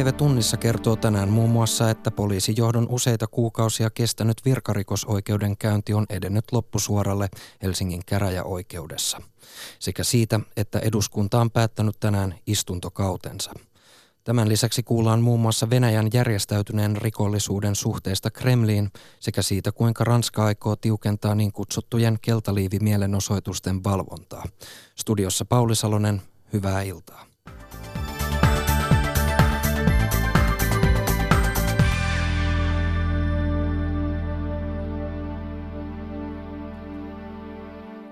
Päivä tunnissa kertoo tänään muun muassa, että poliisijohdon useita kuukausia kestänyt virkarikosoikeudenkäynti on edennyt loppusuoralle Helsingin käräjäoikeudessa. Sekä siitä, että eduskunta on päättänyt tänään istuntokautensa. Tämän lisäksi kuullaan muun muassa Venäjän järjestäytyneen rikollisuuden suhteesta Kremliin sekä siitä, kuinka Ranska aikoo tiukentaa niin kutsuttujen keltaliivimielenosoitusten valvontaa. Studiossa Pauli Salonen, hyvää iltaa.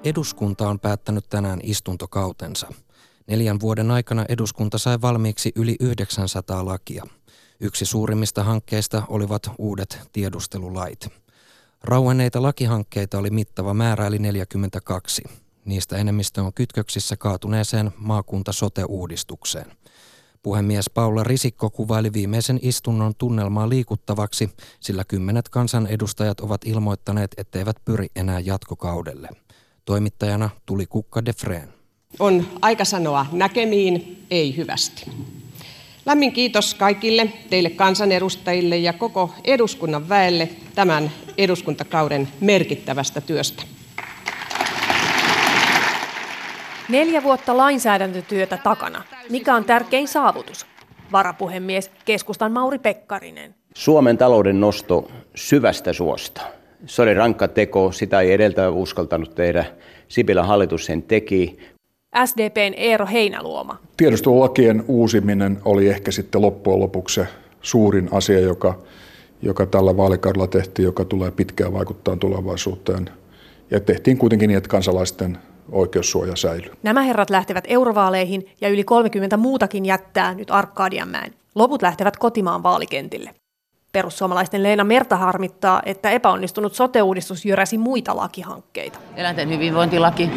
Eduskunta on päättänyt tänään istuntokautensa. Neljän vuoden aikana eduskunta sai valmiiksi yli 900 lakia. Yksi suurimmista hankkeista olivat uudet tiedustelulait. Rauenneita lakihankkeita oli mittava määrä eli 42. Niistä enemmistö on kytköksissä kaatuneeseen maakunta-sote-uudistukseen. Puhemies Paula Risikko kuvaili viimeisen istunnon tunnelmaa liikuttavaksi, sillä kymmenet kansanedustajat ovat ilmoittaneet, etteivät pyri enää jatkokaudelle. Toimittajana tuli Kukka de Freen. On aika sanoa näkemiin, ei hyvästi. Lämmin kiitos kaikille teille kansanedustajille ja koko eduskunnan väelle tämän eduskuntakauden merkittävästä työstä. Neljä vuotta lainsäädäntötyötä takana. Mikä on tärkein saavutus? Varapuhemies keskustan Mauri Pekkarinen. Suomen talouden nosto syvästä suosta. Se oli rankka teko, sitä ei edeltä uskaltanut tehdä. Sipilän hallitus sen teki. SDPn Eero Heinäluoma. Tiedustelulakien uusiminen oli ehkä sitten loppujen lopuksi se suurin asia, joka, joka tällä vaalikaudella tehtiin, joka tulee pitkään vaikuttaa tulevaisuuteen. Ja tehtiin kuitenkin niin, että kansalaisten oikeussuoja säilyy. Nämä herrat lähtevät eurovaaleihin ja yli 30 muutakin jättää nyt Arkadianmäen. Loput lähtevät kotimaan vaalikentille. Perussuomalaisten Leena Merta harmittaa, että epäonnistunut sote-uudistus jyräsi muita lakihankkeita. Eläinten hyvinvointilaki,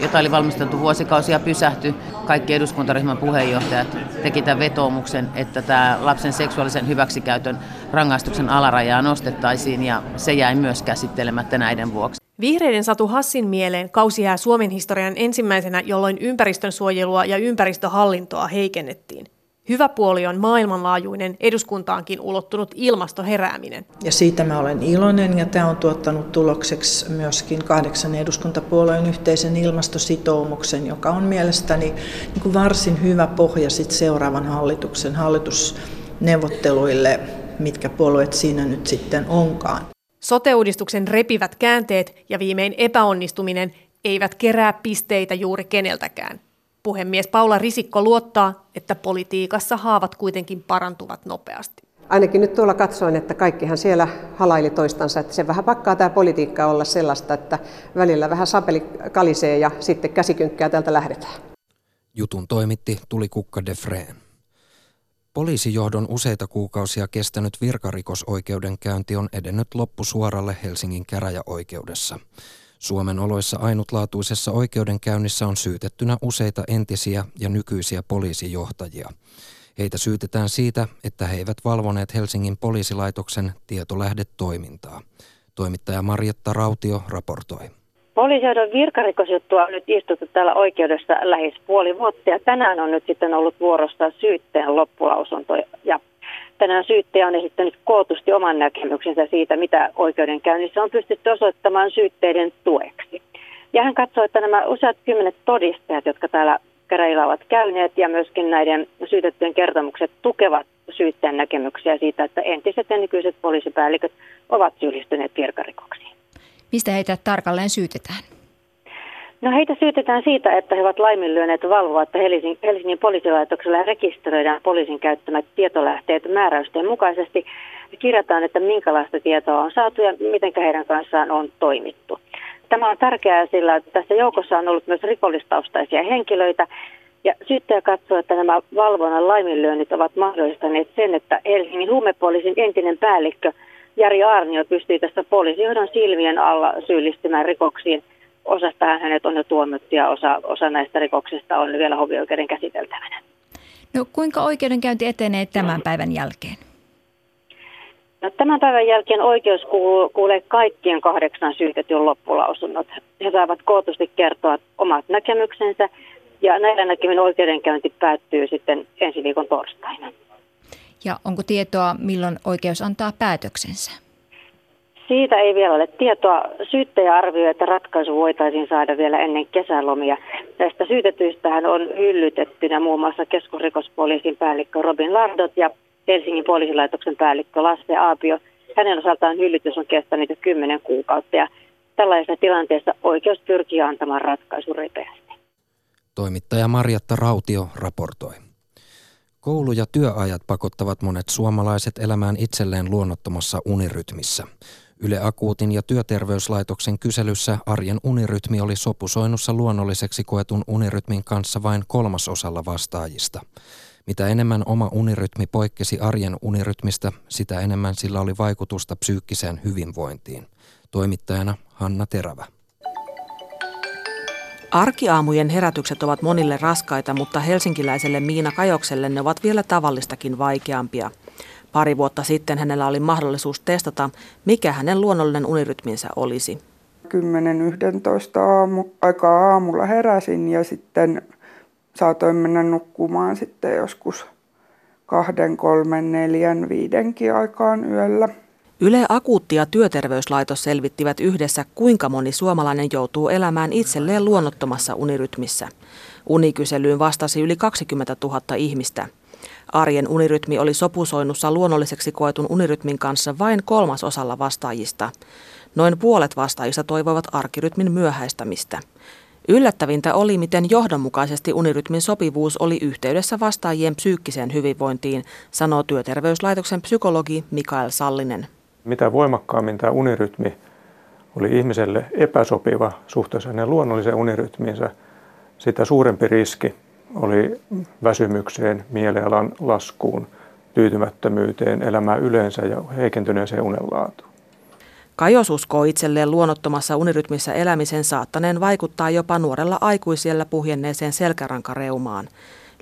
jota oli valmisteltu vuosikausia, pysähtyi. Kaikki eduskuntaryhmän puheenjohtajat teki tämän vetoomuksen, että tämä lapsen seksuaalisen hyväksikäytön rangaistuksen alarajaa nostettaisiin ja se jäi myös käsittelemättä näiden vuoksi. Vihreiden Satu Hassin mieleen kausi jää Suomen historian ensimmäisenä, jolloin ympäristön suojelua ja ympäristöhallintoa heikennettiin. Hyvä puoli on maailmanlaajuinen eduskuntaankin ulottunut ilmastoherääminen. Ja siitä mä olen iloinen ja tämä on tuottanut tulokseksi myöskin kahdeksan eduskuntapuolueen yhteisen ilmastositoumuksen, joka on mielestäni niin kuin varsin hyvä pohja sit seuraavan hallituksen hallitusneuvotteluille, mitkä puolueet siinä nyt sitten onkaan. Sote-uudistuksen repivät käänteet ja viimein epäonnistuminen eivät kerää pisteitä juuri keneltäkään. Puhemies Paula Risikko luottaa, että politiikassa haavat kuitenkin parantuvat nopeasti. Ainakin nyt tuolla katsoin, että kaikkihan siellä halaili toistansa, että se vähän pakkaa tämä politiikka olla sellaista, että välillä vähän sapeli kalisee ja sitten käsikynkkää täältä lähdetään. Jutun toimitti tuli Kukka de Freen. Poliisijohdon useita kuukausia kestänyt virkarikosoikeudenkäynti on edennyt loppusuoralle Helsingin käräjäoikeudessa. Suomen oloissa ainutlaatuisessa oikeudenkäynnissä on syytettynä useita entisiä ja nykyisiä poliisijohtajia. Heitä syytetään siitä, että he eivät valvoneet Helsingin poliisilaitoksen tietolähdetoimintaa. Toimittaja Marjatta Rautio raportoi. Poliisijohdon virkarikosjuttua on nyt istuttu täällä oikeudessa lähes puoli vuotta ja tänään on nyt sitten ollut vuorossa syytteen loppulausunto ja tänään syyttäjä on esittänyt kootusti oman näkemyksensä siitä, mitä oikeudenkäynnissä on pystytty osoittamaan syytteiden tueksi. Ja hän katsoo, että nämä useat kymmenet todistajat, jotka täällä käräjillä ovat käyneet ja myöskin näiden syytettyjen kertomukset tukevat syyttäjän näkemyksiä siitä, että entiset ja nykyiset poliisipäälliköt ovat syyllistyneet virkarikoksiin. Mistä heitä tarkalleen syytetään? No heitä syytetään siitä, että he ovat laiminlyöneet valvoa, että Helsingin, Helsingin poliisilaitoksella rekisteröidään poliisin käyttämät tietolähteet määräysten mukaisesti. Ja kirjataan, että minkälaista tietoa on saatu ja miten heidän kanssaan on toimittu. Tämä on tärkeää, sillä tässä joukossa on ollut myös rikollistaustaisia henkilöitä, ja syyttäjä katsoo, että nämä valvonnan laiminlyönnit ovat mahdollistaneet sen, että Helsingin huumepoliisin entinen päällikkö Jari Arnio pystyy tässä poliisijohdon silmien alla syyllistymään rikoksiin – osasta hänet on jo tuomittu ja osa, osa näistä rikoksista on vielä hovioikeuden käsiteltävänä. No kuinka oikeudenkäynti etenee tämän päivän jälkeen? No, tämän päivän jälkeen oikeus kuulee kaikkien kahdeksan syytetyn loppulausunnot. He saavat kootusti kertoa omat näkemyksensä ja näillä näkemin oikeudenkäynti päättyy sitten ensi viikon torstaina. Ja onko tietoa, milloin oikeus antaa päätöksensä? Siitä ei vielä ole tietoa. Syyttäjä arvioi, että ratkaisu voitaisiin saada vielä ennen kesälomia. Tästä syytetyistähän on hyllytettynä muun muassa keskusrikospoliisin päällikkö Robin Lardot ja Helsingin poliisilaitoksen päällikkö Lasse Aapio. Hänen osaltaan hyllytys on kestänyt jo kymmenen kuukautta ja tällaisessa tilanteessa oikeus pyrkii antamaan ratkaisu ripeästi. Toimittaja Marjatta Rautio raportoi. Koulu- ja työajat pakottavat monet suomalaiset elämään itselleen luonnottomassa unirytmissä. Yle Akuutin ja työterveyslaitoksen kyselyssä arjen unirytmi oli sopusoinnussa luonnolliseksi koetun unirytmin kanssa vain kolmasosalla vastaajista. Mitä enemmän oma unirytmi poikkesi arjen unirytmistä, sitä enemmän sillä oli vaikutusta psyykkiseen hyvinvointiin. Toimittajana Hanna Terävä. Arkiaamujen herätykset ovat monille raskaita, mutta helsinkiläiselle Miina Kajokselle ne ovat vielä tavallistakin vaikeampia. Pari vuotta sitten hänellä oli mahdollisuus testata, mikä hänen luonnollinen unirytminsä olisi. 10-11 aamu, aikaa aamulla heräsin ja sitten saatoin mennä nukkumaan sitten joskus kahden, kolmen, neljän, viidenkin aikaan yöllä. Yle Akuutti ja Työterveyslaitos selvittivät yhdessä, kuinka moni suomalainen joutuu elämään itselleen luonnottomassa unirytmissä. Unikyselyyn vastasi yli 20 000 ihmistä. Arjen unirytmi oli sopusoinnussa luonnolliseksi koetun unirytmin kanssa vain kolmasosalla vastaajista. Noin puolet vastaajista toivoivat arkirytmin myöhäistämistä. Yllättävintä oli, miten johdonmukaisesti unirytmin sopivuus oli yhteydessä vastaajien psyykkiseen hyvinvointiin, sanoo työterveyslaitoksen psykologi Mikael Sallinen. Mitä voimakkaammin tämä unirytmi oli ihmiselle epäsopiva suhteessa hänen luonnolliseen unirytmiinsä, sitä suurempi riski oli väsymykseen, mielialan laskuun, tyytymättömyyteen, elämään yleensä ja heikentyneeseen unenlaatuun. Kajos uskoo itselleen luonnottomassa unirytmissä elämisen saattaneen vaikuttaa jopa nuorella aikuisella puhjenneeseen selkärankareumaan.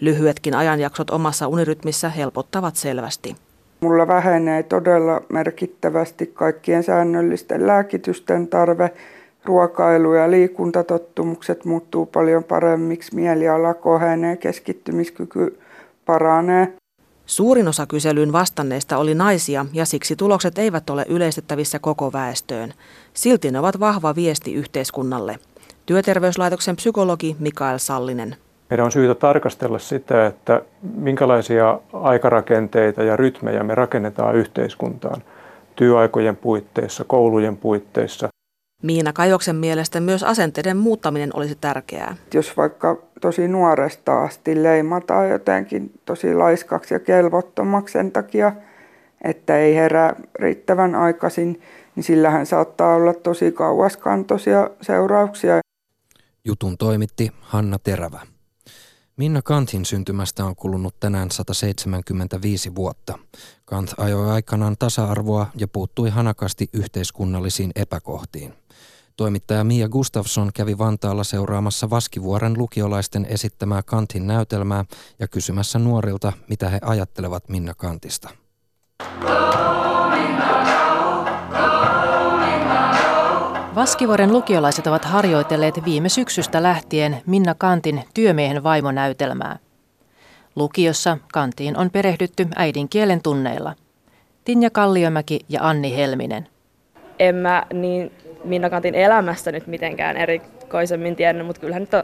Lyhyetkin ajanjaksot omassa unirytmissä helpottavat selvästi. Mulla vähenee todella merkittävästi kaikkien säännöllisten lääkitysten tarve, ruokailu- ja liikuntatottumukset muuttuu paljon paremmiksi, mieliala kohenee, keskittymiskyky paranee. Suurin osa kyselyyn vastanneista oli naisia ja siksi tulokset eivät ole yleistettävissä koko väestöön. Silti ne ovat vahva viesti yhteiskunnalle. Työterveyslaitoksen psykologi Mikael Sallinen. Meidän on syytä tarkastella sitä, että minkälaisia aikarakenteita ja rytmejä me rakennetaan yhteiskuntaan työaikojen puitteissa, koulujen puitteissa. Miina Kajoksen mielestä myös asenteiden muuttaminen olisi tärkeää. Jos vaikka tosi nuoresta asti leimataan jotenkin tosi laiskaksi ja kelvottomaksi sen takia, että ei herää riittävän aikaisin, niin sillähän saattaa olla tosi kauaskantoisia seurauksia. Jutun toimitti Hanna Terävä. Minna Kantin syntymästä on kulunut tänään 175 vuotta. Kant ajoi aikanaan tasa-arvoa ja puuttui hanakasti yhteiskunnallisiin epäkohtiin. Toimittaja Mia Gustafsson kävi Vantaalla seuraamassa Vaskivuoren lukiolaisten esittämää Kantin näytelmää ja kysymässä nuorilta, mitä he ajattelevat Minna Kantista. Vaskivuoren lukiolaiset ovat harjoitelleet viime syksystä lähtien Minna Kantin työmiehen vaimonäytelmää. Lukiossa Kantiin on perehdytty äidinkielen tunneilla. Tinja Kalliomäki ja Anni Helminen. En mä niin Minna Kantin elämästä nyt mitenkään erikoisemmin tiennyt, mutta kyllähän nyt on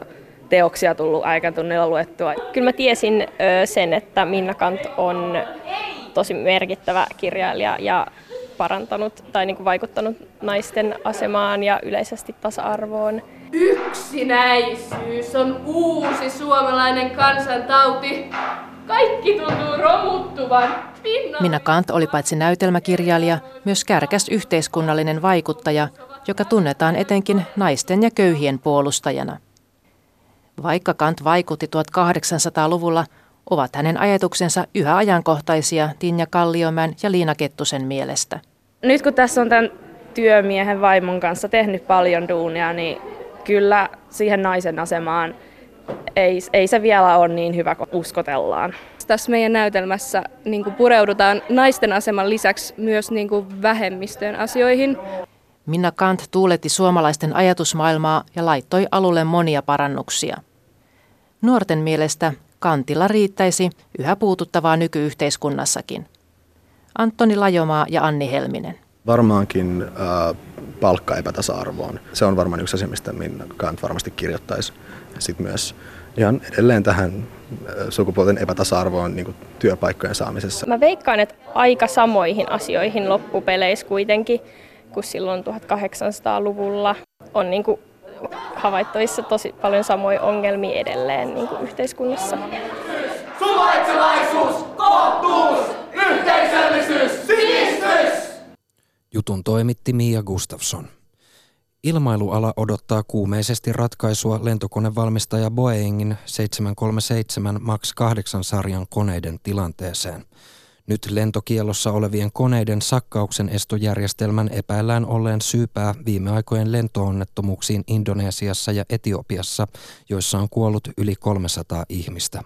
teoksia tullut aikatunnilla luettua. Kyllä mä tiesin sen, että Minna Kant on tosi merkittävä kirjailija ja parantanut tai niin kuin vaikuttanut naisten asemaan ja yleisesti tasa-arvoon. Yksinäisyys on uusi suomalainen kansantauti. Kaikki tuntuu romuttuvan. Minna Kant oli paitsi näytelmäkirjailija, myös kärkäs yhteiskunnallinen vaikuttaja, joka tunnetaan etenkin naisten ja köyhien puolustajana. Vaikka Kant vaikutti 1800-luvulla, ovat hänen ajatuksensa yhä ajankohtaisia Tinja Kalliomäen ja Liina Kettusen mielestä. Nyt kun tässä on tämän työmiehen vaimon kanssa tehnyt paljon duunia, niin kyllä siihen naisen asemaan ei, ei se vielä ole niin hyvä kuin uskotellaan. Tässä meidän näytelmässä niin kuin pureudutaan naisten aseman lisäksi myös niin vähemmistöjen asioihin. Minna Kant tuuletti suomalaisten ajatusmaailmaa ja laittoi alulle monia parannuksia. Nuorten mielestä Kantilla riittäisi yhä puututtavaa nykyyhteiskunnassakin. Antoni Lajomaa ja Anni Helminen. Varmaankin äh, palkkaepätasa-arvoon. Se on varmaan yksi asia, mistä Minna Kant varmasti kirjoittaisi. Sitten myös ihan edelleen tähän äh, sukupuolten epätasa-arvoon niin työpaikkojen saamisessa. Mä veikkaan, että aika samoihin asioihin loppupeleissä kuitenkin, kuin silloin 1800-luvulla on niin kuin havaittavissa tosi paljon samoja ongelmia edelleen niin kuin yhteiskunnassa. Suvaitsevaisuus, kohtuus, yhteisöllisyys, sivistys! Jutun toimitti Mia Gustafsson. Ilmailuala odottaa kuumeisesti ratkaisua lentokonevalmistaja Boeingin 737 MAX 8 sarjan koneiden tilanteeseen. Nyt lentokielossa olevien koneiden sakkauksen estojärjestelmän epäillään olleen syypää viime aikojen lentoonnettomuuksiin Indonesiassa ja Etiopiassa, joissa on kuollut yli 300 ihmistä.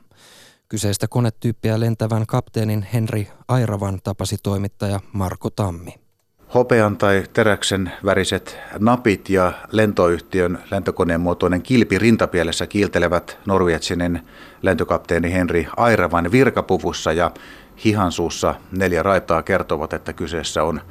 Kyseistä konetyyppiä lentävän kapteenin Henri Airavan tapasi toimittaja Marko Tammi. Hopean tai teräksen väriset napit ja lentoyhtiön lentokoneen muotoinen kilpi rintapielessä kiiltelevät Norvietsinin lentokapteeni Henri Airavan virkapuvussa ja hihansuussa neljä raitaa kertovat, että kyseessä on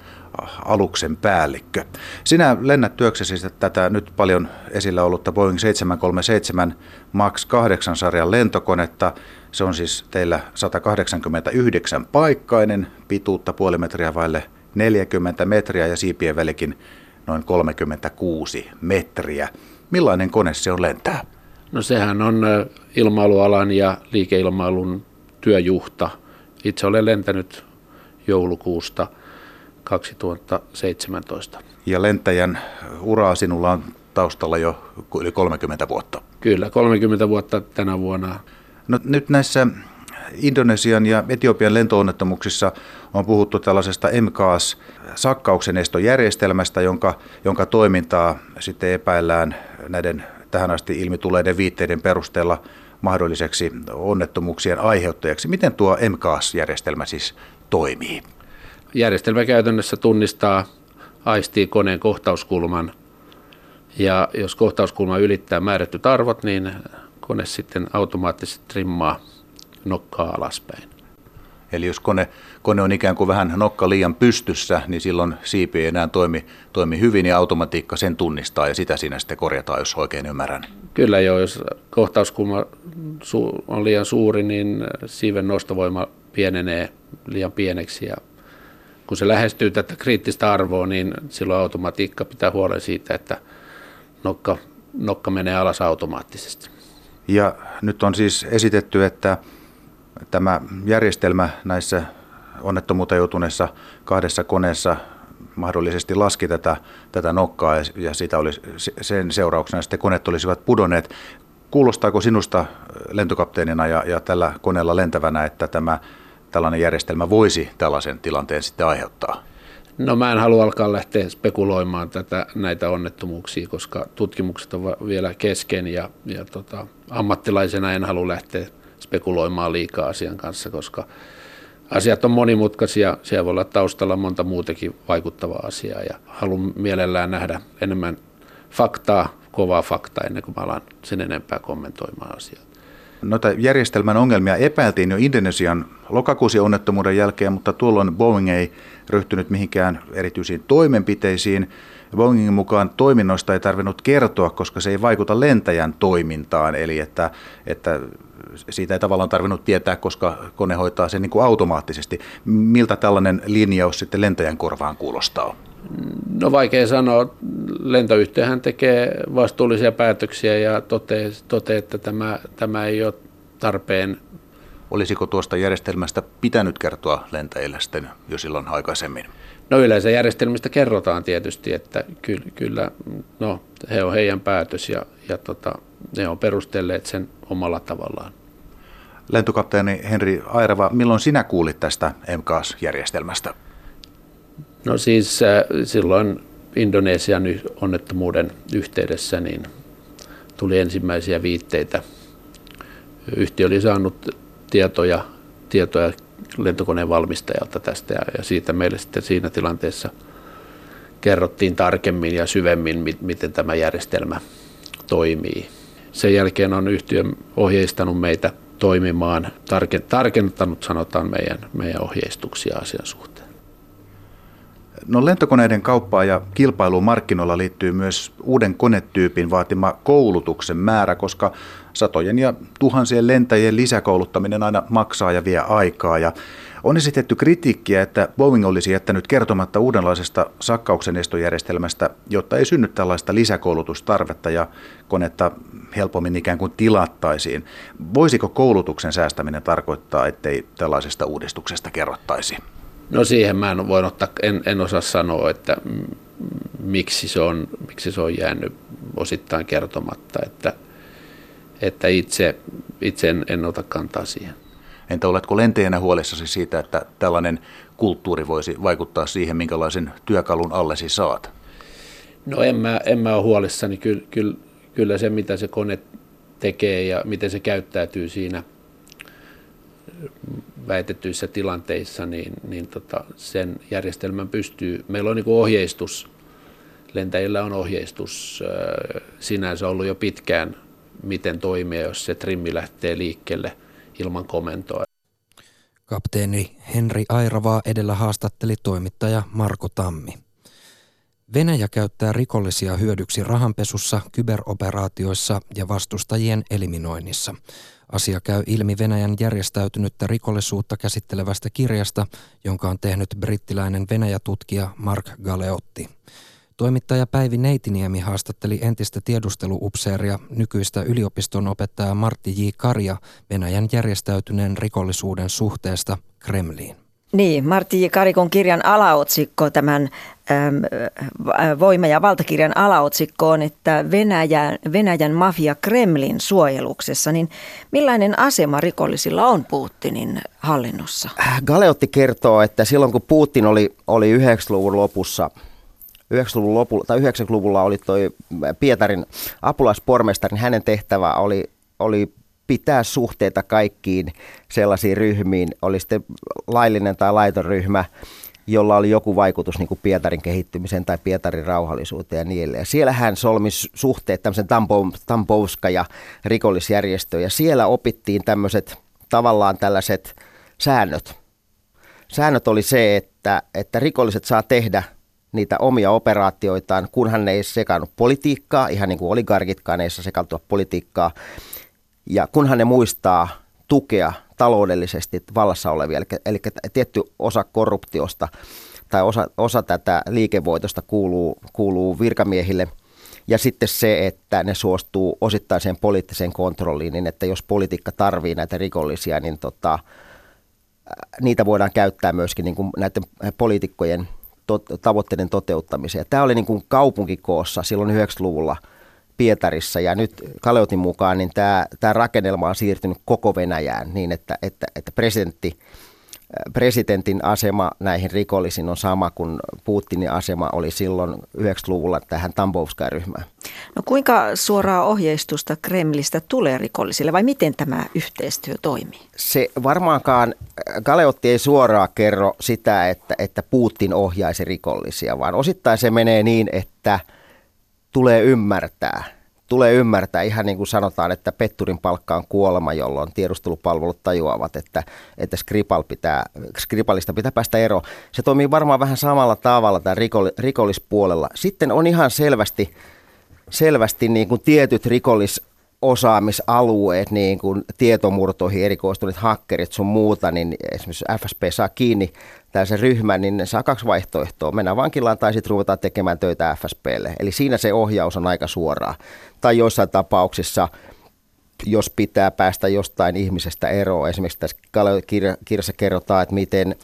aluksen päällikkö. Sinä lennät työksesi tätä nyt paljon esillä ollutta Boeing 737 MAX 8 sarjan lentokonetta. Se on siis teillä 189 paikkainen, pituutta puoli metriä vaille 40 metriä ja siipien välikin noin 36 metriä. Millainen kone se on lentää? No sehän on ilmailualan ja liikeilmailun työjuhta. Itse olen lentänyt joulukuusta 2017. Ja lentäjän uraa sinulla on taustalla jo yli 30 vuotta. Kyllä, 30 vuotta tänä vuonna. No, nyt näissä Indonesian ja Etiopian lentoonnettomuuksissa on puhuttu tällaisesta MKAS sakkauksen estojärjestelmästä, jonka, jonka toimintaa sitten epäillään näiden tähän asti ilmituleiden viitteiden perusteella mahdolliseksi onnettomuuksien aiheuttajaksi. Miten tuo MKAS-järjestelmä siis toimii? Järjestelmä käytännössä tunnistaa, aistii koneen kohtauskulman ja jos kohtauskulma ylittää määrätyt arvot, niin kone sitten automaattisesti trimmaa nokkaa alaspäin. Eli jos kone, kone on ikään kuin vähän nokka liian pystyssä, niin silloin siipi ei enää toimi, toimi hyvin ja automatiikka sen tunnistaa ja sitä siinä sitten korjataan, jos oikein ymmärrän. Kyllä joo, jos kohtauskulma on liian suuri, niin siiven nostovoima pienenee liian pieneksi ja kun se lähestyy tätä kriittistä arvoa, niin silloin automatiikka pitää huolen siitä, että nokka, nokka menee alas automaattisesti. Ja nyt on siis esitetty, että tämä järjestelmä näissä onnettomuuteen joutuneissa kahdessa koneessa mahdollisesti laski tätä, tätä nokkaa ja, sitä oli, sen seurauksena sitten koneet olisivat pudonneet. Kuulostaako sinusta lentokapteenina ja, ja tällä koneella lentävänä, että tämä tällainen järjestelmä voisi tällaisen tilanteen sitten aiheuttaa? No mä en halua alkaa lähteä spekuloimaan tätä, näitä onnettomuuksia, koska tutkimukset on vielä kesken ja, ja tota, ammattilaisena en halua lähteä spekuloimaan liikaa asian kanssa, koska asiat on monimutkaisia, siellä voi olla taustalla monta muutakin vaikuttavaa asiaa ja haluan mielellään nähdä enemmän faktaa, kovaa faktaa ennen kuin mä alan sen enempää kommentoimaan asiaa. Noita järjestelmän ongelmia epäiltiin jo Indonesian lokakuusi onnettomuuden jälkeen, mutta tuolloin Boeing ei ryhtynyt mihinkään erityisiin toimenpiteisiin. Boeingin mukaan toiminnoista ei tarvinnut kertoa, koska se ei vaikuta lentäjän toimintaan, eli että, että siitä ei tavallaan tarvinnut tietää, koska kone hoitaa sen niin kuin automaattisesti. Miltä tällainen linjaus sitten lentäjän korvaan kuulostaa? No vaikea sanoa. Lentoyhtiöhän tekee vastuullisia päätöksiä ja toteaa, tote, että tämä, tämä ei ole tarpeen. Olisiko tuosta järjestelmästä pitänyt kertoa lentäjille sitten jo silloin aikaisemmin? No yleensä järjestelmistä kerrotaan tietysti, että kyllä, kyllä no, he on heidän päätös ja, ja tota, ne on perustelleet sen omalla tavallaan. Lentokapteeni Henri Airava, milloin sinä kuulit tästä MKAS-järjestelmästä? No siis äh, silloin Indonesian onnettomuuden yhteydessä niin tuli ensimmäisiä viitteitä. Yhtiö oli saanut tietoja, tietoja lentokoneen valmistajalta tästä ja, siitä meille sitten siinä tilanteessa kerrottiin tarkemmin ja syvemmin, miten tämä järjestelmä toimii. Sen jälkeen on yhtiö ohjeistanut meitä toimimaan, tarkentanut sanotaan meidän, meidän ohjeistuksia asian suhteen. No lentokoneiden kauppaa ja kilpailuun markkinoilla liittyy myös uuden konetyypin vaatima koulutuksen määrä, koska satojen ja tuhansien lentäjien lisäkouluttaminen aina maksaa ja vie aikaa. Ja on esitetty kritiikkiä, että Boeing olisi jättänyt kertomatta uudenlaisesta sakkauksen estojärjestelmästä, jotta ei synny tällaista lisäkoulutustarvetta ja konetta helpommin ikään kuin tilattaisiin. Voisiko koulutuksen säästäminen tarkoittaa, ettei tällaisesta uudistuksesta kerrottaisi? No siihen mä en voi ottaa, en, en osaa sanoa, että miksi se on, miksi se on jäänyt osittain kertomatta, että, että itse, itse en, en ota kantaa siihen. Entä oletko lentäjänä huolissasi siitä, että tällainen kulttuuri voisi vaikuttaa siihen, minkälaisen työkalun allesi saat? No en mä, en mä ole huolissani. Kyllä, kyllä, kyllä se, mitä se kone tekee ja miten se käyttäytyy siinä väitettyissä tilanteissa, niin, niin tota, sen järjestelmän pystyy. Meillä on niin ohjeistus, lentäjillä on ohjeistus äh, sinänsä ollut jo pitkään, miten toimia, jos se trimmi lähtee liikkeelle ilman komentoa. Kapteeni Henri Airavaa edellä haastatteli toimittaja Marko Tammi. Venäjä käyttää rikollisia hyödyksi rahanpesussa, kyberoperaatioissa ja vastustajien eliminoinnissa. Asia käy ilmi Venäjän järjestäytynyttä rikollisuutta käsittelevästä kirjasta, jonka on tehnyt brittiläinen Venäjä-tutkija Mark Galeotti. Toimittaja Päivi Neitiniemi haastatteli entistä tiedusteluupseeria, nykyistä yliopiston opettajaa Martti J. Karja Venäjän järjestäytyneen rikollisuuden suhteesta Kremliin. Niin, Martti J. Karikon kirjan alaotsikko, tämän äm, voima- ja valtakirjan alaotsikko on, että Venäjän, Venäjän mafia Kremlin suojeluksessa, niin millainen asema rikollisilla on Putinin hallinnossa? Galeotti kertoo, että silloin kun Putin oli, oli 90-luvun lopussa – 90-luvun lopulla, tai 90-luvulla oli toi Pietarin apulaispormestarin, hänen tehtävä oli, oli pitää suhteita kaikkiin sellaisiin ryhmiin, oli sitten laillinen tai laiton ryhmä, jolla oli joku vaikutus niin kuin Pietarin kehittymiseen tai Pietarin rauhallisuuteen ja niin edelleen. Siellä hän solmi suhteet tämmöisen Tampouska ja rikollisjärjestö ja siellä opittiin tämmöiset tavallaan tällaiset säännöt. Säännöt oli se, että, että rikolliset saa tehdä niitä omia operaatioitaan, kunhan ne ei sekannut politiikkaa, ihan niin kuin oligarkitkaan ei saa sekaantua politiikkaa, ja kunhan ne muistaa tukea taloudellisesti vallassa olevia, eli, eli tietty osa korruptiosta tai osa, osa tätä liikevoitosta kuuluu, kuuluu virkamiehille, ja sitten se, että ne suostuu osittaiseen poliittiseen kontrolliin, niin että jos politiikka tarvii näitä rikollisia, niin tota, niitä voidaan käyttää myöskin niin kuin näiden poliitikkojen – tavoitteiden toteuttamiseen. Tämä oli niin kuin kaupunkikoossa silloin 90-luvulla Pietarissa ja nyt Kaleotin mukaan niin tämä, tämä rakennelma on siirtynyt koko Venäjään niin, että, että, että presidentti presidentin asema näihin rikollisiin on sama kuin Putinin asema oli silloin 90-luvulla tähän Tambovska-ryhmään. No kuinka suoraa ohjeistusta Kremlistä tulee rikollisille vai miten tämä yhteistyö toimii? Se varmaankaan, Galeotti ei suoraan kerro sitä, että, että Putin ohjaisi rikollisia, vaan osittain se menee niin, että tulee ymmärtää – tulee ymmärtää ihan niin kuin sanotaan, että petturin palkka on kuolema, jolloin tiedustelupalvelut tajuavat, että, että Skripal pitää, Skripalista pitää päästä eroon. Se toimii varmaan vähän samalla tavalla tämän rikollispuolella. Sitten on ihan selvästi, selvästi niin kuin tietyt rikollis osaamisalueet, niin kuin tietomurtoihin erikoistuneet hakkerit sun muuta, niin esimerkiksi FSP saa kiinni tällaisen ryhmän, niin ne saa kaksi vaihtoehtoa. Mennään vankilaan tai sitten ruvetaan tekemään töitä FSPlle. Eli siinä se ohjaus on aika suoraa. Tai joissain tapauksissa, jos pitää päästä jostain ihmisestä eroon, esimerkiksi tässä kirjassa kerrotaan, että miten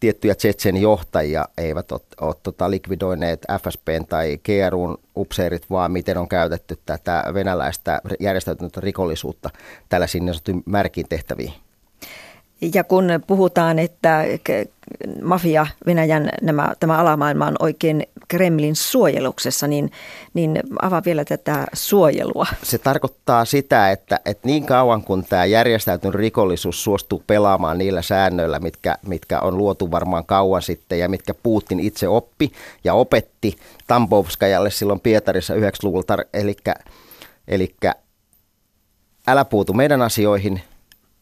tiettyjä Tsetsen johtajia eivät ole, ole tota, likvidoineet FSPn tai GRUn upseerit, vaan miten on käytetty tätä venäläistä järjestäytynyttä rikollisuutta tällaisiin niin märkiin tehtäviin. Ja kun puhutaan, että mafia, Venäjän nämä, tämä alamaailma on oikein Kremlin suojeluksessa, niin, niin avaa vielä tätä suojelua. Se tarkoittaa sitä, että, että niin kauan kun tämä järjestäytynyt rikollisuus suostuu pelaamaan niillä säännöillä, mitkä, mitkä on luotu varmaan kauan sitten ja mitkä Putin itse oppi ja opetti Tambovskajalle silloin Pietarissa 90-luvulla, eli, eli älä puutu meidän asioihin,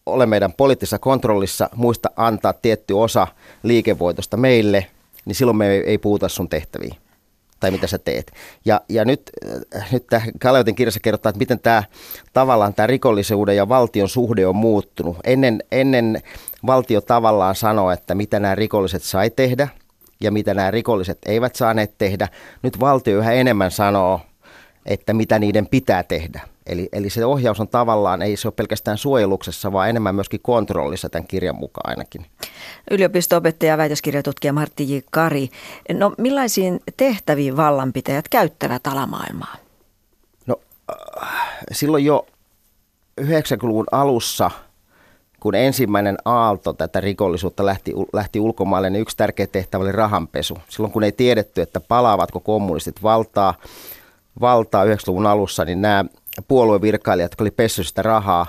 ole meidän poliittisessa kontrollissa, muista antaa tietty osa liikevoitosta meille, niin silloin me ei, puhuta sun tehtäviin tai mitä sä teet. Ja, ja nyt, äh, nyt tämä Kaleutin kirjassa kerrotaan, että miten tämä tavallaan tämä rikollisuuden ja valtion suhde on muuttunut. Ennen, ennen valtio tavallaan sanoi, että mitä nämä rikolliset sai tehdä ja mitä nämä rikolliset eivät saaneet tehdä. Nyt valtio yhä enemmän sanoo, että mitä niiden pitää tehdä. Eli, eli se ohjaus on tavallaan, ei se ole pelkästään suojeluksessa, vaan enemmän myöskin kontrollissa tämän kirjan mukaan ainakin. Yliopisto-opettaja ja väitöskirjatutkija Martti J. Kari. No millaisiin tehtäviin vallanpitäjät käyttävät alamaailmaa? No silloin jo 90-luvun alussa, kun ensimmäinen aalto tätä rikollisuutta lähti, lähti ulkomaille, niin yksi tärkeä tehtävä oli rahanpesu. Silloin kun ei tiedetty, että palaavatko kommunistit valtaa, valtaa 90-luvun alussa, niin nämä puoluevirkailijat, jotka oli pessyt sitä rahaa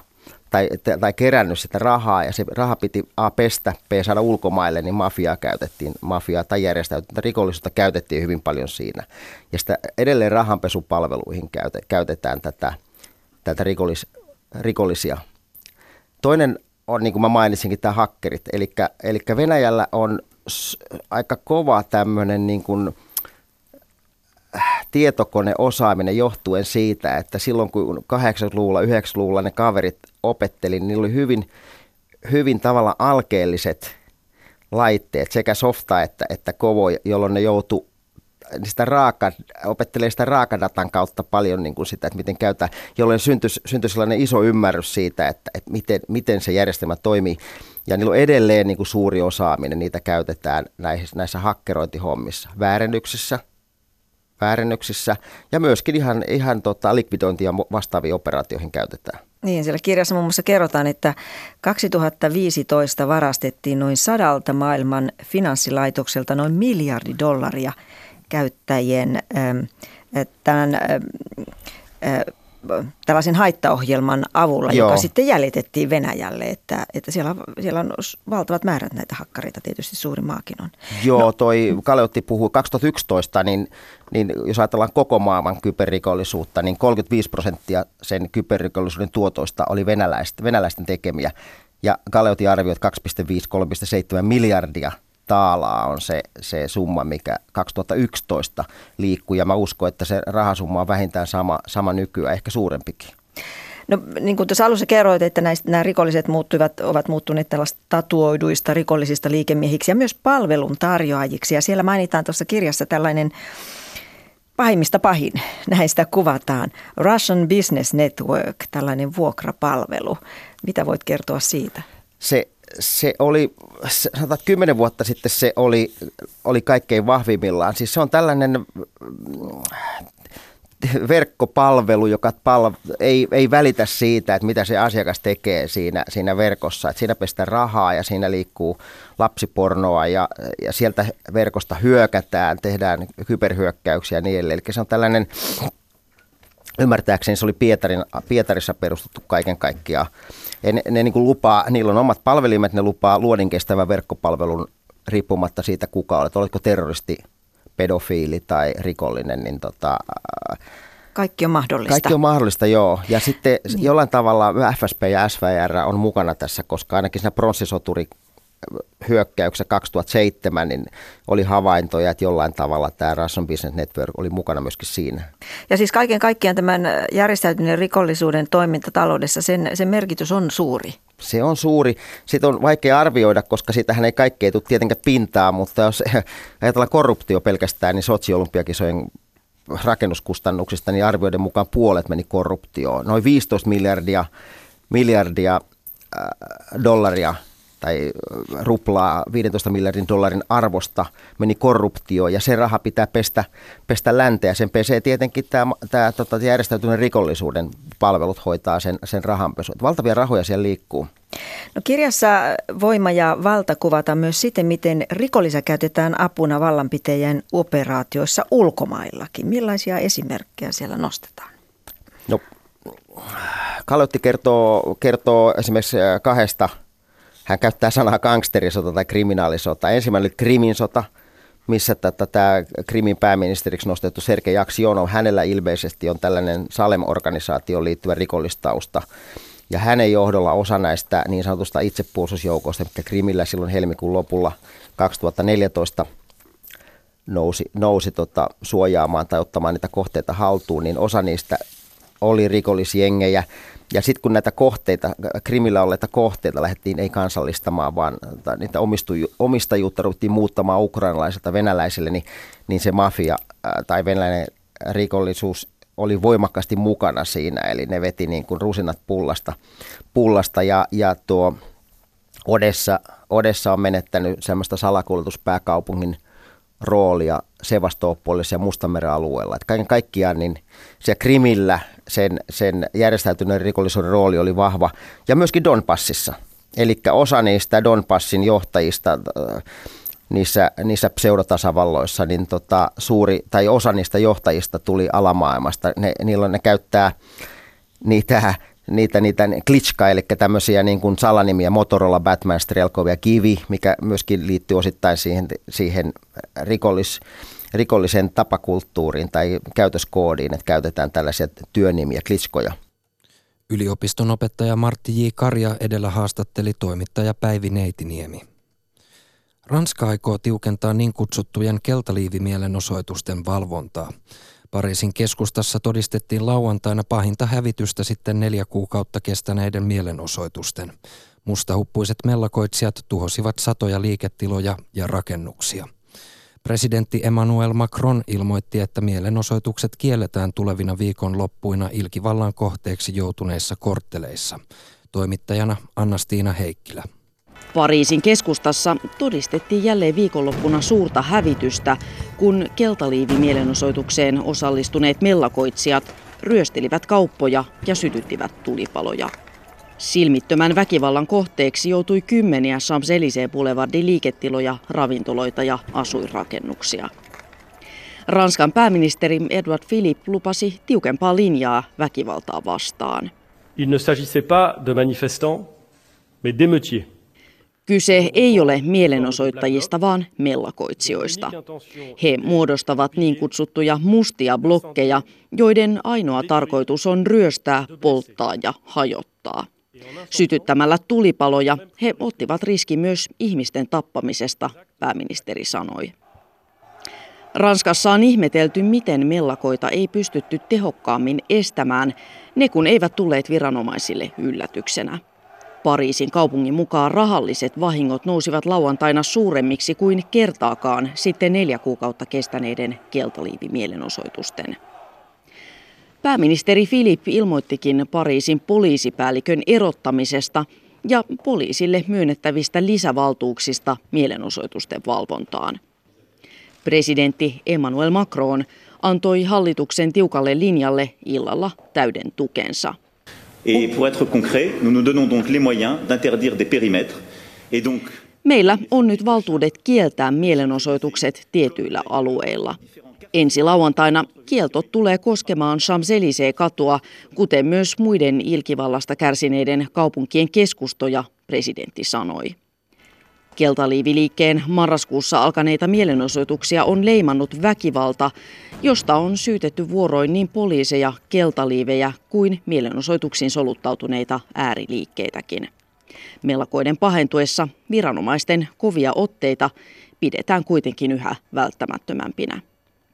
tai, tai kerännyt sitä rahaa ja se raha piti A pestä, B saada ulkomaille, niin mafiaa käytettiin, mafiaa tai järjestäytyntä rikollisuutta käytettiin hyvin paljon siinä. Ja sitä edelleen rahanpesupalveluihin käytetään tätä, tätä rikollis, rikollisia. Toinen on, niin kuin mä mainitsinkin, tämä hakkerit. Eli Venäjällä on aika kova tämmöinen niin kuin – tietokoneosaaminen johtuen siitä, että silloin kun 80-luvulla, 90-luvulla ne kaverit opetteli, niin oli hyvin, hyvin tavalla alkeelliset laitteet, sekä softa että, että kovo, jolloin ne joutu sitä raaka, opettelee sitä raakadatan kautta paljon niin kuin sitä, että miten käytetään, jolloin syntyi, syntyi sellainen iso ymmärrys siitä, että, että miten, miten se järjestelmä toimii. Ja niillä on edelleen niin kuin suuri osaaminen, niitä käytetään näissä, näissä hakkerointihommissa, väärennyksissä – väärennöksissä ja myöskin ihan, ihan tota, likvidointia vastaaviin operaatioihin käytetään. Niin, siellä kirjassa muun muassa kerrotaan, että 2015 varastettiin noin sadalta maailman finanssilaitokselta noin miljardi dollaria käyttäjien tämän tällaisen haittaohjelman avulla, Joo. joka sitten jäljitettiin Venäjälle, että, että siellä, siellä on valtavat määrät näitä hakkareita, tietysti suuri maakin on. Joo, no. toi Kaleotti puhui 2011, niin, niin jos ajatellaan koko maailman kyberrikollisuutta, niin 35 prosenttia sen kyberrikollisuuden tuotoista oli venäläisten, venäläisten tekemiä. Ja Kaleotti arvioi, että 2,5-3,7 miljardia – taalaa on se, se summa, mikä 2011 liikkuu. Ja mä uskon, että se rahasumma on vähintään sama, sama nykyään, ehkä suurempikin. No niin kuin tuossa alussa kerroit, että näistä, nämä rikolliset muuttuivat, ovat muuttuneet tällaista tatuoiduista rikollisista liikemiehiksi ja myös palvelun tarjoajiksi. Ja siellä mainitaan tuossa kirjassa tällainen pahimmista pahin, näistä kuvataan. Russian Business Network, tällainen vuokrapalvelu. Mitä voit kertoa siitä? Se se oli, sanotaan kymmenen vuotta sitten se oli, oli kaikkein vahvimmillaan. Siis se on tällainen verkkopalvelu, joka palv- ei, ei välitä siitä, että mitä se asiakas tekee siinä, siinä verkossa. Että siinä pestään rahaa ja siinä liikkuu lapsipornoa ja, ja sieltä verkosta hyökätään, tehdään kyberhyökkäyksiä ja niin edelleen. Eli se on tällainen, ymmärtääkseni se oli Pietarin, Pietarissa perustettu kaiken kaikkiaan ne, ne niin kuin lupaa, niillä on omat palvelimet, ne lupaa luodin kestävän verkkopalvelun riippumatta siitä, kuka olet. Oletko terroristi, pedofiili tai rikollinen, niin tota, kaikki on mahdollista. Kaikki on mahdollista, joo. Ja sitten niin. jollain tavalla FSP ja SVR on mukana tässä, koska ainakin siinä pronssisoturi hyökkäyksessä 2007, niin oli havaintoja, että jollain tavalla tämä Russian Business Network oli mukana myöskin siinä. Ja siis kaiken kaikkiaan tämän järjestäytyneen rikollisuuden toiminta taloudessa, sen, sen merkitys on suuri. Se on suuri. Sitä on vaikea arvioida, koska siitähän ei kaikkea tule tietenkään pintaa, mutta jos ajatellaan korruptio pelkästään, niin Sotsi-olympiakisojen rakennuskustannuksista, niin arvioiden mukaan puolet meni korruptioon. Noin 15 miljardia, miljardia äh, dollaria tai ruplaa 15 miljardin dollarin arvosta meni korruptio ja se raha pitää pestä, pestä länteä. Sen pesee tietenkin tämä, tämä tota, järjestäytyneen rikollisuuden palvelut hoitaa sen, sen rahanpesu. Valtavia rahoja siellä liikkuu. No kirjassa Voima ja valta kuvataan myös siten, miten rikollisia käytetään apuna vallanpitäjien operaatioissa ulkomaillakin. Millaisia esimerkkejä siellä nostetaan? No, Kalotti kertoo, kertoo esimerkiksi kahdesta – hän käyttää sanaa gangsterisota tai kriminaalisota. Ensimmäinen oli Krimin sota, missä tämä Krimin pääministeriksi nostettu Sergei Aksionov, hänellä ilmeisesti on tällainen Salem-organisaatioon liittyvä rikollistausta. Ja hänen johdolla osa näistä niin sanotusta itsepuolustusjoukoista, mikä Krimillä silloin helmikuun lopulla 2014 nousi, nousi tota, suojaamaan tai ottamaan niitä kohteita haltuun, niin osa niistä oli rikollisjengejä. Ja sitten kun näitä kohteita, Krimillä olleita kohteita lähdettiin ei kansallistamaan, vaan niitä omistajuutta ruvettiin muuttamaan ukrainalaisilta venäläisille, niin, niin se mafia tai venäläinen rikollisuus oli voimakkaasti mukana siinä, eli ne veti niin kuin rusinat pullasta, pullasta ja, ja tuo Odessa, Odessa on menettänyt semmoista salakuljetuspääkaupungin roolia Sevastopolissa ja Mustameren alueella. Että kaiken kaikkiaan niin se Krimillä sen, sen järjestäytyneen rikollisuuden rooli oli vahva ja myöskin Donbassissa. Eli osa niistä Donbassin johtajista niissä, niissä pseudotasavalloissa, niin tota, suuri, tai osa niistä johtajista tuli alamaailmasta. Ne, niillä ne käyttää niitä, niitä, niitä glitchka, eli tämmöisiä niin kuin salanimiä Motorola, Batman, Strelkov ja Kivi, mikä myöskin liittyy osittain siihen, siihen rikollis, rikolliseen tapakulttuuriin tai käytöskoodiin, että käytetään tällaisia työnimiä, glitchkoja. Yliopiston opettaja Martti J. Karja edellä haastatteli toimittaja Päivi Neitiniemi. Ranska aikoo tiukentaa niin kutsuttujen keltaliivimielenosoitusten valvontaa. Pariisin keskustassa todistettiin lauantaina pahinta hävitystä sitten neljä kuukautta kestäneiden mielenosoitusten. Mustahuppuiset mellakoitsijat tuhosivat satoja liiketiloja ja rakennuksia. Presidentti Emmanuel Macron ilmoitti, että mielenosoitukset kielletään tulevina viikon loppuina ilkivallan kohteeksi joutuneissa kortteleissa. Toimittajana Anna-Stiina Heikkilä. Pariisin keskustassa todistettiin jälleen viikonloppuna suurta hävitystä, kun keltaliivimielenosoitukseen osallistuneet mellakoitsijat ryöstelivät kauppoja ja sytyttivät tulipaloja. Silmittömän väkivallan kohteeksi joutui kymmeniä Champs-Élysées Boulevardin liiketiloja, ravintoloita ja asuinrakennuksia. Ranskan pääministeri Edouard Philippe lupasi tiukempaa linjaa väkivaltaa vastaan. Il ne s'agissait pas de manifestants, mais d'émeutiers. Kyse ei ole mielenosoittajista, vaan mellakoitsijoista. He muodostavat niin kutsuttuja mustia blokkeja, joiden ainoa tarkoitus on ryöstää, polttaa ja hajottaa. Sytyttämällä tulipaloja he ottivat riski myös ihmisten tappamisesta, pääministeri sanoi. Ranskassa on ihmetelty, miten mellakoita ei pystytty tehokkaammin estämään, ne kun eivät tulleet viranomaisille yllätyksenä. Pariisin kaupungin mukaan rahalliset vahingot nousivat lauantaina suuremmiksi kuin kertaakaan sitten neljä kuukautta kestäneiden keltaliivimielenosoitusten. Pääministeri Filippi ilmoittikin Pariisin poliisipäällikön erottamisesta ja poliisille myönnettävistä lisävaltuuksista mielenosoitusten valvontaan. Presidentti Emmanuel Macron antoi hallituksen tiukalle linjalle illalla täyden tukensa. Et pour être concret, nous nous donnons donc les moyens d'interdire des périmètres. Et donc... Meillä on nyt valtuudet kieltää mielenosoitukset tietyillä alueilla. Ensi lauantaina kieltot tulee koskemaan Champs-Élysées-katua, kuten myös muiden ilkivallasta kärsineiden kaupunkien keskustoja, presidentti sanoi. Keltaliiviliikkeen marraskuussa alkaneita mielenosoituksia on leimannut väkivalta, josta on syytetty vuoroin niin poliiseja, keltaliivejä kuin mielenosoituksiin soluttautuneita ääriliikkeitäkin. Melkoiden pahentuessa viranomaisten kovia otteita pidetään kuitenkin yhä välttämättömämpinä.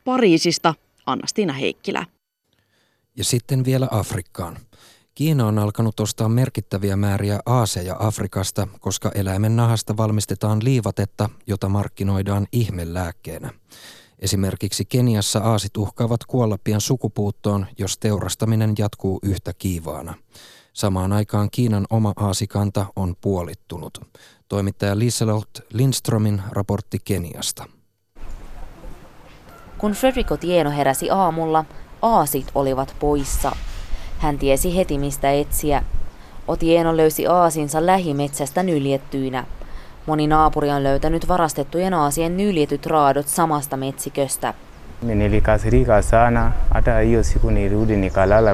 Pariisista Anna-Stina Heikkilä. Ja sitten vielä Afrikkaan. Kiina on alkanut ostaa merkittäviä määriä aaseja Afrikasta, koska eläimen nahasta valmistetaan liivatetta, jota markkinoidaan ihmelääkkeenä. Esimerkiksi Keniassa aasit uhkaavat kuolla pian sukupuuttoon, jos teurastaminen jatkuu yhtä kiivaana. Samaan aikaan Kiinan oma aasikanta on puolittunut. Toimittaja Liselot Lindströmin raportti Keniasta. Kun Frederico Tieno heräsi aamulla, aasit olivat poissa hän tiesi heti mistä etsiä. Otieno löysi aasinsa lähimetsästä nyljettyinä. Moni naapuri on löytänyt varastettujen aasien nyljetyt raadot samasta metsiköstä. Nilikasirika sana, hata nikalala.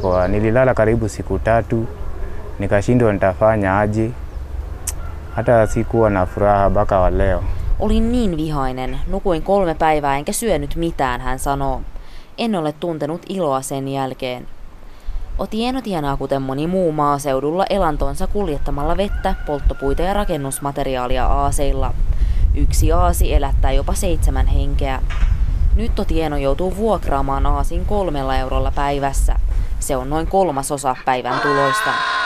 Hata sikuwa na furaha mpaka wa leo. Olin niin vihainen, nukuin kolme päivää enkä syönyt mitään, hän sanoo. En ole tuntenut iloa sen jälkeen. Otieno tienaa kuten moni muu maaseudulla elantonsa kuljettamalla vettä, polttopuita ja rakennusmateriaalia aaseilla. Yksi aasi elättää jopa seitsemän henkeä. Nyt Otieno joutuu vuokraamaan aasin kolmella eurolla päivässä. Se on noin kolmasosa päivän tuloista.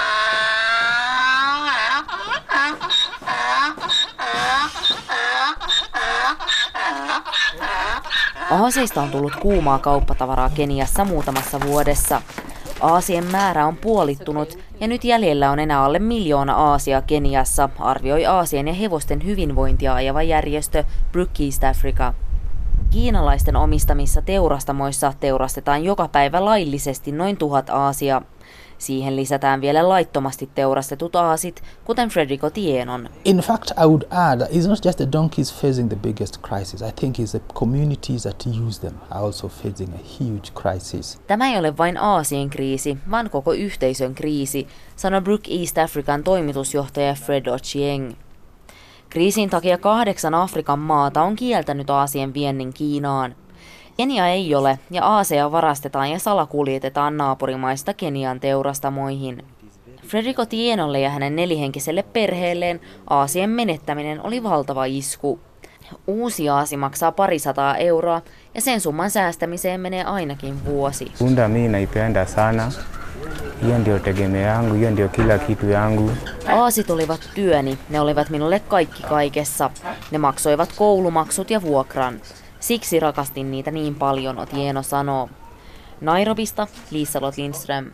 Aaseista on tullut kuumaa kauppatavaraa Keniassa muutamassa vuodessa. Aasien määrä on puolittunut ja nyt jäljellä on enää alle miljoona aasia Keniassa, arvioi aasien ja hevosten hyvinvointia ajava järjestö Brook East Africa. Kiinalaisten omistamissa teurastamoissa teurastetaan joka päivä laillisesti noin tuhat aasia. Siihen lisätään vielä laittomasti teurastetut aasit, kuten Frederico Tienon. In fact, I would add that it's not just the donkeys facing the biggest crisis. I think it's the communities that use them are also facing a huge crisis. Tämä ei ole vain Aasien kriisi, vaan koko yhteisön kriisi, sanoi Brook East African toimitusjohtaja Fred Ochieng. Kriisin takia kahdeksan Afrikan maata on kieltänyt Aasien viennin Kiinaan. Kenia ei ole, ja aaseja varastetaan ja salakuljetetaan naapurimaista Kenian teurastamoihin. Frederico Tienolle ja hänen nelihenkiselle perheelleen Aasien menettäminen oli valtava isku. Uusi aasi maksaa parisataa euroa ja sen summan säästämiseen menee ainakin vuosi. Punda mimi naipenda sana. Hiyo ndio tegemeo yangu, hiyo ndio kila kitu yangu. Aasit olivat työni, ne olivat minulle kaikki kaikessa. Ne maksoivat koulumaksut ja vuokran. Siksi rakastin niitä niin paljon, Otieno sanoo. Nairobista Liisa Lindström.